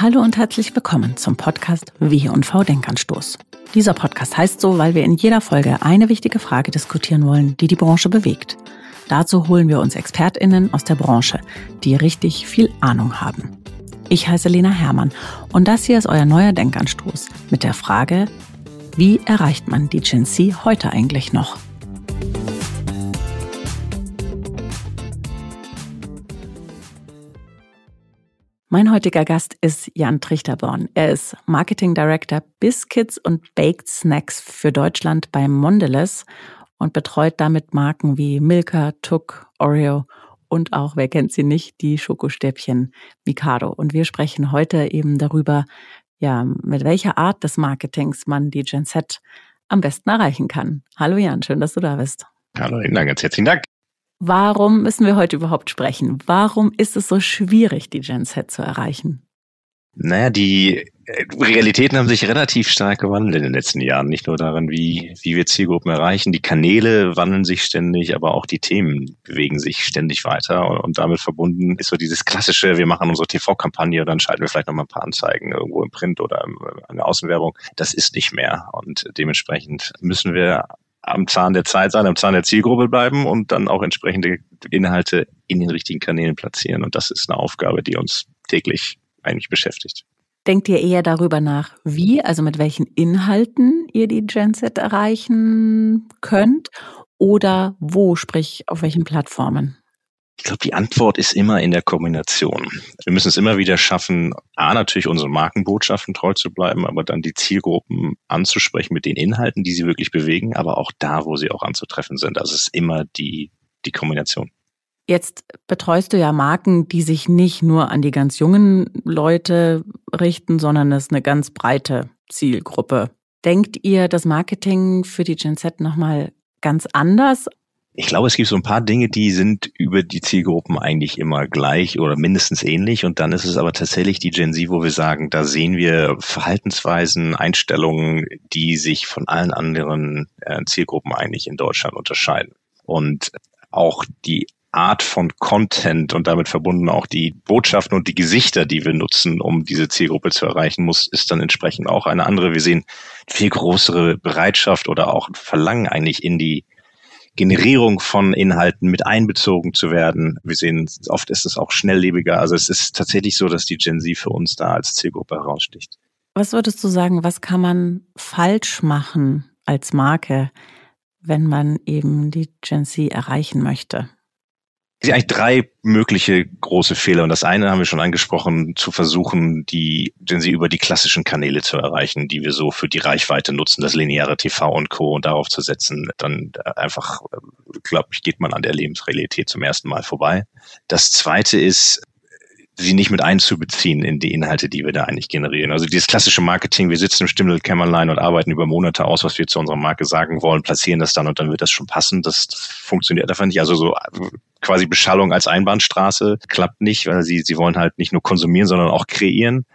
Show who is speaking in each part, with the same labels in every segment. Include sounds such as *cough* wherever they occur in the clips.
Speaker 1: Hallo und herzlich willkommen zum Podcast W&V Denkanstoß. Dieser Podcast heißt so, weil wir in jeder Folge eine wichtige Frage diskutieren wollen, die die Branche bewegt. Dazu holen wir uns ExpertInnen aus der Branche, die richtig viel Ahnung haben. Ich heiße Lena Hermann und das hier ist euer neuer Denkanstoß mit der Frage, wie erreicht man die Gen Z heute eigentlich noch? Mein heutiger Gast ist Jan Trichterborn. Er ist Marketing Director Biscuits und Baked Snacks für Deutschland bei Mondelez und betreut damit Marken wie Milka, Tuck, Oreo und auch, wer kennt sie nicht, die Schokostäbchen Mikado. Und wir sprechen heute eben darüber, ja, mit welcher Art des Marketings man die Gen Z am besten erreichen kann. Hallo Jan, schön, dass du da bist.
Speaker 2: Hallo, ganz herzlichen Dank.
Speaker 1: Warum müssen wir heute überhaupt sprechen? Warum ist es so schwierig, die Gen Z zu erreichen?
Speaker 2: Naja, die äh, Realitäten haben sich relativ stark gewandelt in den letzten Jahren. Nicht nur darin, wie, wie wir Zielgruppen erreichen. Die Kanäle wandeln sich ständig, aber auch die Themen bewegen sich ständig weiter. Und damit verbunden ist so dieses klassische, wir machen unsere TV-Kampagne und dann schalten wir vielleicht noch mal ein paar Anzeigen irgendwo im Print oder in der Außenwerbung. Das ist nicht mehr. Und dementsprechend müssen wir am Zahn der Zeit sein, am Zahn der Zielgruppe bleiben und dann auch entsprechende Inhalte in den richtigen Kanälen platzieren. Und das ist eine Aufgabe, die uns täglich eigentlich beschäftigt.
Speaker 1: Denkt ihr eher darüber nach, wie, also mit welchen Inhalten ihr die Gen Z erreichen könnt oder wo, sprich auf welchen Plattformen?
Speaker 2: Ich glaube, die Antwort ist immer in der Kombination. Wir müssen es immer wieder schaffen, A, natürlich unseren Markenbotschaften treu zu bleiben, aber dann die Zielgruppen anzusprechen mit den Inhalten, die sie wirklich bewegen, aber auch da, wo sie auch anzutreffen sind. Also es ist immer die, die Kombination.
Speaker 1: Jetzt betreust du ja Marken, die sich nicht nur an die ganz jungen Leute richten, sondern es ist eine ganz breite Zielgruppe. Denkt ihr das Marketing für die Gen Z nochmal ganz anders
Speaker 2: ich glaube, es gibt so ein paar Dinge, die sind über die Zielgruppen eigentlich immer gleich oder mindestens ähnlich. Und dann ist es aber tatsächlich die Gen Z, wo wir sagen, da sehen wir Verhaltensweisen, Einstellungen, die sich von allen anderen äh, Zielgruppen eigentlich in Deutschland unterscheiden. Und auch die Art von Content und damit verbunden auch die Botschaften und die Gesichter, die wir nutzen, um diese Zielgruppe zu erreichen, muss, ist dann entsprechend auch eine andere. Wir sehen viel größere Bereitschaft oder auch Verlangen eigentlich in die Generierung von Inhalten mit einbezogen zu werden. Wir sehen, oft ist es auch schnelllebiger. Also es ist tatsächlich so, dass die Gen Z für uns da als Zielgruppe heraussticht.
Speaker 1: Was würdest du sagen, was kann man falsch machen als Marke, wenn man eben die Gen Z erreichen möchte?
Speaker 2: Sind eigentlich drei mögliche große Fehler. Und das eine haben wir schon angesprochen, zu versuchen, die, denn sie über die klassischen Kanäle zu erreichen, die wir so für die Reichweite nutzen, das lineare TV und Co. und darauf zu setzen, dann einfach, glaube ich, geht man an der Lebensrealität zum ersten Mal vorbei. Das zweite ist, sie nicht mit einzubeziehen in die Inhalte, die wir da eigentlich generieren. Also dieses klassische Marketing, wir sitzen im Stimmel Kämmerlein und arbeiten über Monate aus, was wir zu unserer Marke sagen wollen, platzieren das dann und dann wird das schon passen. Das, das funktioniert einfach nicht. Also so quasi Beschallung als Einbahnstraße klappt nicht, weil sie, sie wollen halt nicht nur konsumieren, sondern auch kreieren.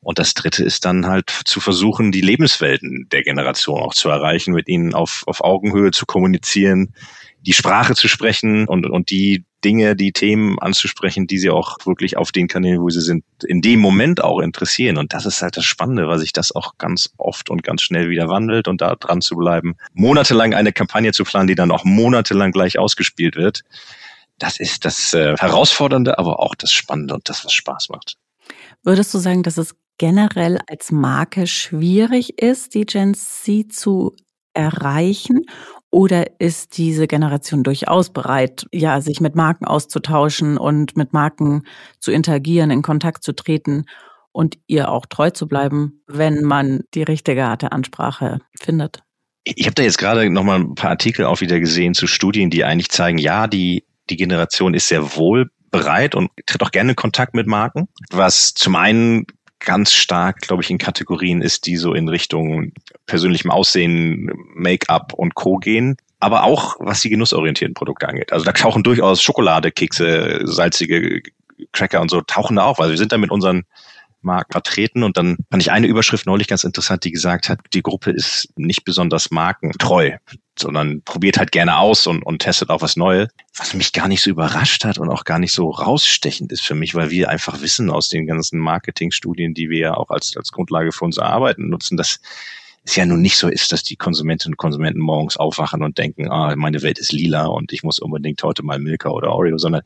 Speaker 2: Und das dritte ist dann halt zu versuchen, die Lebenswelten der Generation auch zu erreichen, mit ihnen auf, auf Augenhöhe zu kommunizieren, die Sprache zu sprechen und, und die Dinge, die Themen anzusprechen, die sie auch wirklich auf den Kanälen, wo sie sind, in dem Moment auch interessieren. Und das ist halt das Spannende, weil sich das auch ganz oft und ganz schnell wieder wandelt und da dran zu bleiben, monatelang eine Kampagne zu planen, die dann auch monatelang gleich ausgespielt wird. Das ist das äh, Herausfordernde, aber auch das Spannende und das, was Spaß macht.
Speaker 1: Würdest du sagen, dass es generell als Marke schwierig ist, die Gen Z zu erreichen? Oder ist diese Generation durchaus bereit, ja, sich mit Marken auszutauschen und mit Marken zu interagieren, in Kontakt zu treten und ihr auch treu zu bleiben, wenn man die richtige Art der Ansprache findet?
Speaker 2: Ich habe da jetzt gerade noch mal ein paar Artikel auch wieder gesehen zu Studien, die eigentlich zeigen, ja, die, die Generation ist sehr wohl bereit und tritt auch gerne in Kontakt mit Marken, was zum einen ganz stark, glaube ich, in Kategorien ist, die so in Richtung persönlichem Aussehen, Make-up und Co. gehen. Aber auch, was die genussorientierten Produkte angeht. Also da tauchen durchaus Schokolade, Kekse, salzige Cracker und so tauchen da auf. Also wir sind da mit unseren Marken vertreten. Und dann fand ich eine Überschrift neulich ganz interessant, die gesagt hat, die Gruppe ist nicht besonders markentreu, sondern probiert halt gerne aus und, und testet auch was Neues. Was mich gar nicht so überrascht hat und auch gar nicht so rausstechend ist für mich, weil wir einfach wissen aus den ganzen Marketingstudien, die wir ja auch als, als Grundlage für unser Arbeiten nutzen, dass es ja nun nicht so ist, dass die Konsumentinnen und Konsumenten morgens aufwachen und denken, ah, meine Welt ist lila und ich muss unbedingt heute mal Milka oder Oreo, sondern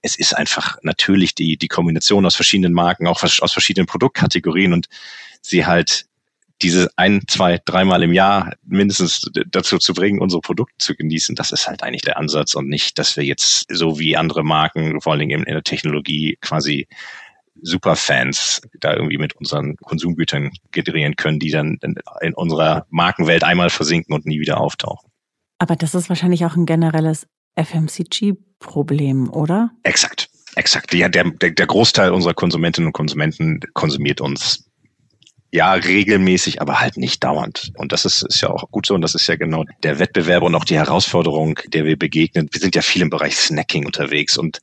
Speaker 2: es ist einfach natürlich die, die Kombination aus verschiedenen Marken, auch aus verschiedenen Produktkategorien und sie halt diese ein, zwei, dreimal im Jahr mindestens dazu zu bringen, unsere Produkte zu genießen, das ist halt eigentlich der Ansatz und nicht, dass wir jetzt so wie andere Marken, vor allen Dingen in der Technologie quasi Superfans da irgendwie mit unseren Konsumgütern generieren können, die dann in unserer Markenwelt einmal versinken und nie wieder auftauchen.
Speaker 1: Aber das ist wahrscheinlich auch ein generelles FMCG-Problem, oder?
Speaker 2: Exakt, exakt. Ja, der, der, der Großteil unserer Konsumentinnen und Konsumenten konsumiert uns ja, regelmäßig, aber halt nicht dauernd. Und das ist, ist ja auch gut so. Und das ist ja genau der Wettbewerb und auch die Herausforderung, der wir begegnen. Wir sind ja viel im Bereich Snacking unterwegs und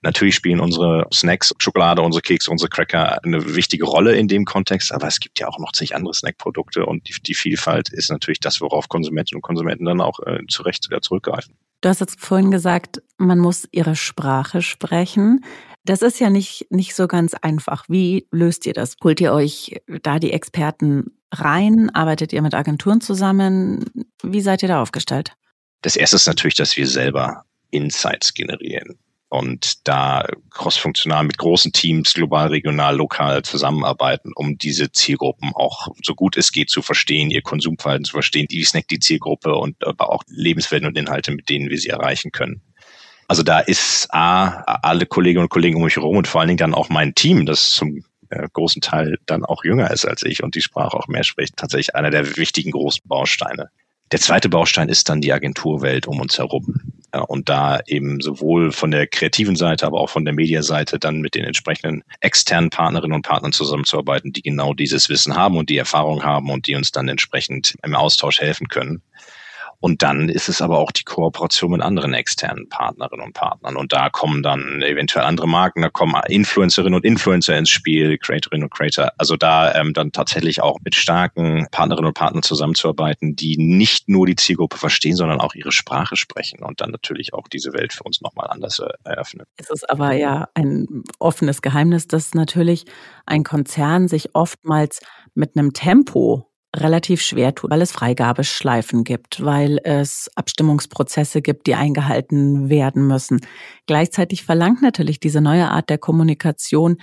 Speaker 2: Natürlich spielen unsere Snacks, Schokolade, unsere Kekse, unsere Cracker eine wichtige Rolle in dem Kontext, aber es gibt ja auch noch zig andere Snackprodukte und die, die Vielfalt ist natürlich das, worauf Konsumentinnen und Konsumenten dann auch äh, zu Recht wieder zurückgreifen.
Speaker 1: Du hast jetzt vorhin gesagt, man muss ihre Sprache sprechen. Das ist ja nicht, nicht so ganz einfach. Wie löst ihr das? Holt ihr euch da die Experten rein? Arbeitet ihr mit Agenturen zusammen? Wie seid ihr da aufgestellt?
Speaker 2: Das erste ist natürlich, dass wir selber Insights generieren und da crossfunktional mit großen Teams global, regional, lokal zusammenarbeiten, um diese Zielgruppen auch so gut es geht zu verstehen, ihr Konsumverhalten zu verstehen, die snackt die Zielgruppe und aber auch Lebenswelten und Inhalte, mit denen wir sie erreichen können. Also da ist A, alle Kolleginnen und Kollegen um mich herum und vor allen Dingen dann auch mein Team, das zum äh, großen Teil dann auch jünger ist als ich und die Sprache auch mehr spricht, tatsächlich einer der wichtigen großen Bausteine. Der zweite Baustein ist dann die Agenturwelt um uns herum. Und da eben sowohl von der kreativen Seite, aber auch von der Mediaseite dann mit den entsprechenden externen Partnerinnen und Partnern zusammenzuarbeiten, die genau dieses Wissen haben und die Erfahrung haben und die uns dann entsprechend im Austausch helfen können. Und dann ist es aber auch die Kooperation mit anderen externen Partnerinnen und Partnern. Und da kommen dann eventuell andere Marken, da kommen Influencerinnen und Influencer ins Spiel, Creatorinnen und Creator. Also da ähm, dann tatsächlich auch mit starken Partnerinnen und Partnern zusammenzuarbeiten, die nicht nur die Zielgruppe verstehen, sondern auch ihre Sprache sprechen und dann natürlich auch diese Welt für uns nochmal anders äh, eröffnen.
Speaker 1: Es ist aber ja ein offenes Geheimnis, dass natürlich ein Konzern sich oftmals mit einem Tempo relativ schwer tut, weil es Freigabeschleifen gibt, weil es Abstimmungsprozesse gibt, die eingehalten werden müssen. Gleichzeitig verlangt natürlich diese neue Art der Kommunikation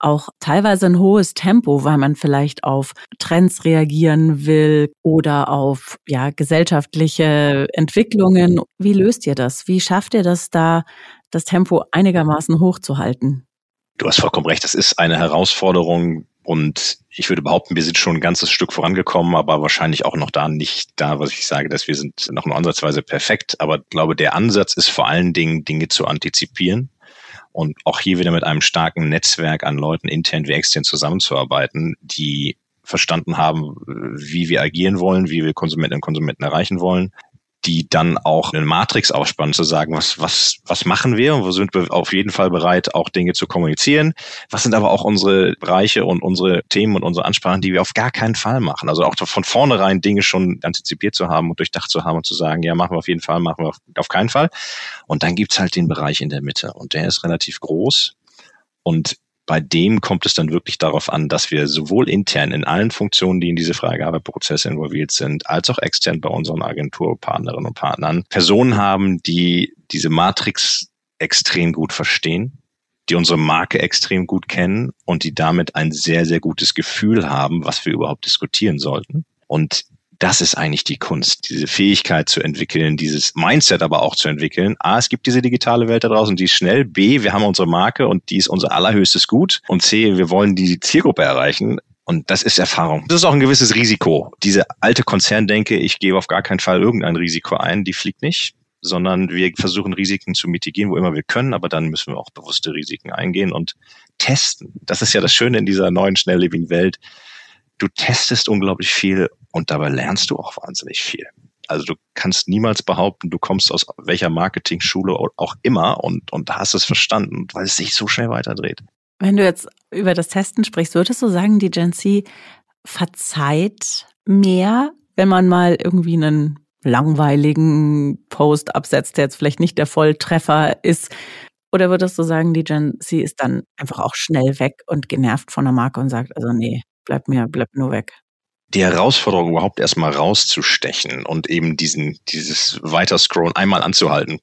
Speaker 1: auch teilweise ein hohes Tempo, weil man vielleicht auf Trends reagieren will oder auf ja gesellschaftliche Entwicklungen. Wie löst ihr das? Wie schafft ihr das da, das Tempo einigermaßen hochzuhalten?
Speaker 2: Du hast vollkommen recht. Das ist eine Herausforderung, und ich würde behaupten, wir sind schon ein ganzes Stück vorangekommen, aber wahrscheinlich auch noch da nicht da, was ich sage, dass wir sind noch nur ansatzweise perfekt. Aber glaube, der Ansatz ist vor allen Dingen, Dinge zu antizipieren und auch hier wieder mit einem starken Netzwerk an Leuten intern wie extern zusammenzuarbeiten, die verstanden haben, wie wir agieren wollen, wie wir Konsumentinnen und Konsumenten erreichen wollen, die dann auch eine Matrix aufspannen, zu sagen, was, was, was machen wir und wo sind wir auf jeden Fall bereit, auch Dinge zu kommunizieren. Was sind aber auch unsere Bereiche und unsere Themen und unsere Ansprachen, die wir auf gar keinen Fall machen. Also auch von vornherein Dinge schon antizipiert zu haben und durchdacht zu haben und zu sagen, ja, machen wir auf jeden Fall, machen wir auf, auf keinen Fall. Und dann gibt's halt den Bereich in der Mitte und der ist relativ groß. Und bei dem kommt es dann wirklich darauf an, dass wir sowohl intern in allen Funktionen, die in diese Freigabeprozesse involviert sind, als auch extern bei unseren Agenturpartnerinnen und Partnern Personen haben, die diese Matrix extrem gut verstehen, die unsere Marke extrem gut kennen und die damit ein sehr, sehr gutes Gefühl haben, was wir überhaupt diskutieren sollten. Und das ist eigentlich die Kunst, diese Fähigkeit zu entwickeln, dieses Mindset aber auch zu entwickeln. A, es gibt diese digitale Welt da draußen, die ist schnell. B, wir haben unsere Marke und die ist unser allerhöchstes Gut. Und C, wir wollen die Zielgruppe erreichen. Und das ist Erfahrung. Das ist auch ein gewisses Risiko. Diese alte Konzerndenke, ich gebe auf gar keinen Fall irgendein Risiko ein, die fliegt nicht sondern wir versuchen Risiken zu mitigieren, wo immer wir können, aber dann müssen wir auch bewusste Risiken eingehen und testen. Das ist ja das Schöne in dieser neuen, schnelllebigen Welt du testest unglaublich viel und dabei lernst du auch wahnsinnig viel. Also du kannst niemals behaupten, du kommst aus welcher Marketing-Schule auch immer und, und hast es verstanden, weil es sich so schnell weiterdreht.
Speaker 1: Wenn du jetzt über das Testen sprichst, würdest du sagen, die Gen Z verzeiht mehr, wenn man mal irgendwie einen langweiligen Post absetzt, der jetzt vielleicht nicht der Volltreffer ist? Oder würdest du sagen, die Gen Z ist dann einfach auch schnell weg und genervt von der Marke und sagt, also nee, bleib mir, bleib nur weg?
Speaker 2: Die Herausforderung überhaupt erstmal rauszustechen und eben diesen, dieses Weiterscrollen einmal anzuhalten,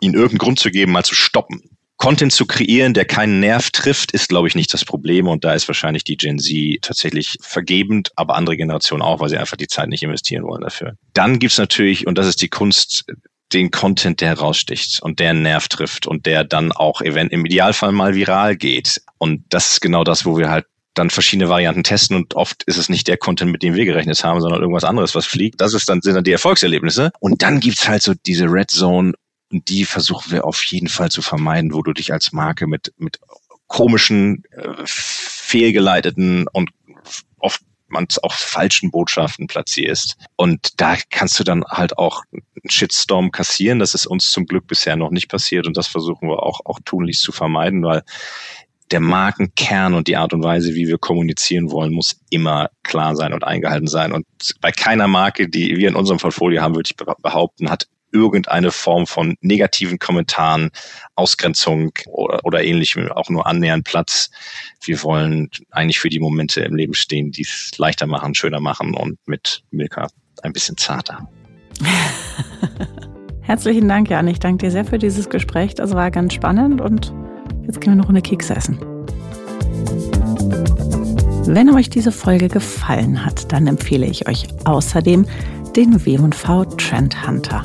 Speaker 2: ihnen irgendeinen Grund zu geben, mal zu stoppen. Content zu kreieren, der keinen Nerv trifft, ist, glaube ich, nicht das Problem. Und da ist wahrscheinlich die Gen Z tatsächlich vergebend, aber andere Generationen auch, weil sie einfach die Zeit nicht investieren wollen dafür. Dann gibt's natürlich, und das ist die Kunst, den Content, der heraussticht und der einen Nerv trifft und der dann auch event im Idealfall mal viral geht. Und das ist genau das, wo wir halt dann verschiedene Varianten testen und oft ist es nicht der Content, mit dem wir gerechnet haben, sondern irgendwas anderes, was fliegt. Das ist dann, sind dann die Erfolgserlebnisse. Und dann gibt's halt so diese Red Zone und die versuchen wir auf jeden Fall zu vermeiden, wo du dich als Marke mit, mit komischen, äh, fehlgeleiteten und oft man auch falschen Botschaften platzierst. Und da kannst du dann halt auch einen Shitstorm kassieren. Das ist uns zum Glück bisher noch nicht passiert und das versuchen wir auch, auch tunlichst zu vermeiden, weil der Markenkern und die Art und Weise, wie wir kommunizieren wollen, muss immer klar sein und eingehalten sein. Und bei keiner Marke, die wir in unserem Portfolio haben, würde ich behaupten, hat irgendeine Form von negativen Kommentaren, Ausgrenzung oder, oder ähnlichem auch nur annähernd Platz. Wir wollen eigentlich für die Momente im Leben stehen, die es leichter machen, schöner machen und mit Milka ein bisschen zarter. *laughs*
Speaker 1: Herzlichen Dank, Jan. Ich danke dir sehr für dieses Gespräch. Das war ganz spannend und Jetzt gehen wir noch eine Kekse essen. Wenn euch diese Folge gefallen hat, dann empfehle ich euch außerdem den W&V Trend Hunter.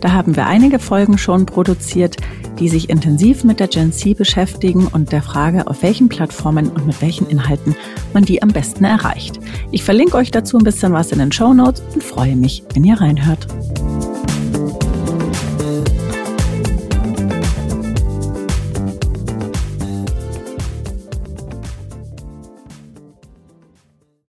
Speaker 1: Da haben wir einige Folgen schon produziert, die sich intensiv mit der Gen Z beschäftigen und der Frage, auf welchen Plattformen und mit welchen Inhalten man die am besten erreicht. Ich verlinke euch dazu ein bisschen was in den Show Notes und freue mich, wenn ihr reinhört.